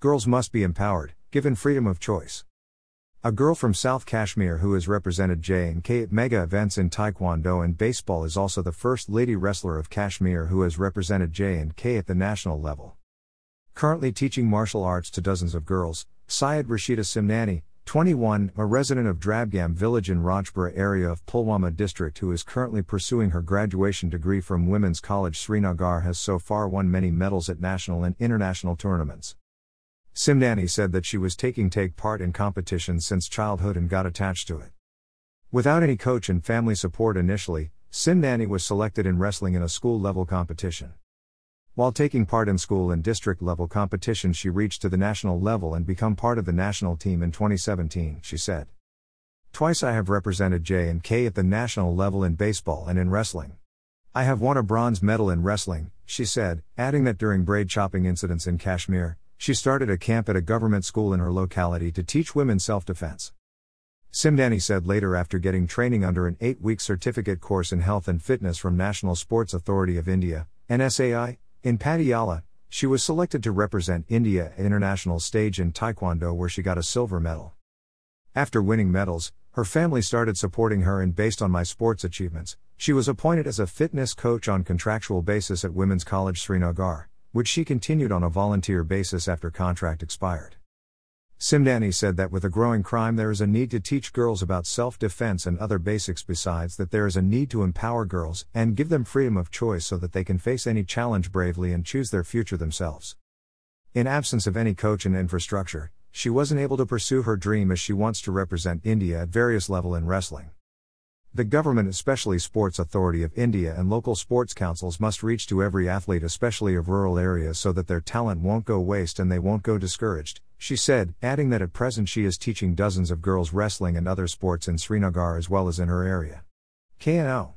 Girls must be empowered, given freedom of choice. A girl from South Kashmir who has represented J&K at mega events in Taekwondo and baseball is also the first lady wrestler of Kashmir who has represented J&K at the national level. Currently teaching martial arts to dozens of girls, Syed Rashida Simnani, 21, a resident of Drabgam village in Rajpura area of Pulwama district who is currently pursuing her graduation degree from Women's College Srinagar has so far won many medals at national and international tournaments. Simnani said that she was taking take part in competitions since childhood and got attached to it. Without any coach and family support initially, Simnani was selected in wrestling in a school level competition. While taking part in school and district level competitions, she reached to the national level and become part of the national team in 2017, she said. Twice I have represented J and K at the national level in baseball and in wrestling. I have won a bronze medal in wrestling, she said, adding that during braid chopping incidents in Kashmir, she started a camp at a government school in her locality to teach women self defense. Simnani said later after getting training under an eight week certificate course in health and fitness from National Sports Authority of India, NSAI, in Patiala, she was selected to represent India at international stage in Taekwondo where she got a silver medal. After winning medals, her family started supporting her and based on my sports achievements, she was appointed as a fitness coach on contractual basis at Women's College Srinagar which she continued on a volunteer basis after contract expired. Simnani said that with a growing crime, there is a need to teach girls about self defense and other basics, besides, that there is a need to empower girls and give them freedom of choice so that they can face any challenge bravely and choose their future themselves. In absence of any coach and infrastructure, she wasn't able to pursue her dream as she wants to represent India at various level in wrestling. The government, especially Sports Authority of India and local sports councils, must reach to every athlete, especially of rural areas, so that their talent won't go waste and they won't go discouraged, she said, adding that at present she is teaching dozens of girls wrestling and other sports in Srinagar as well as in her area. KNO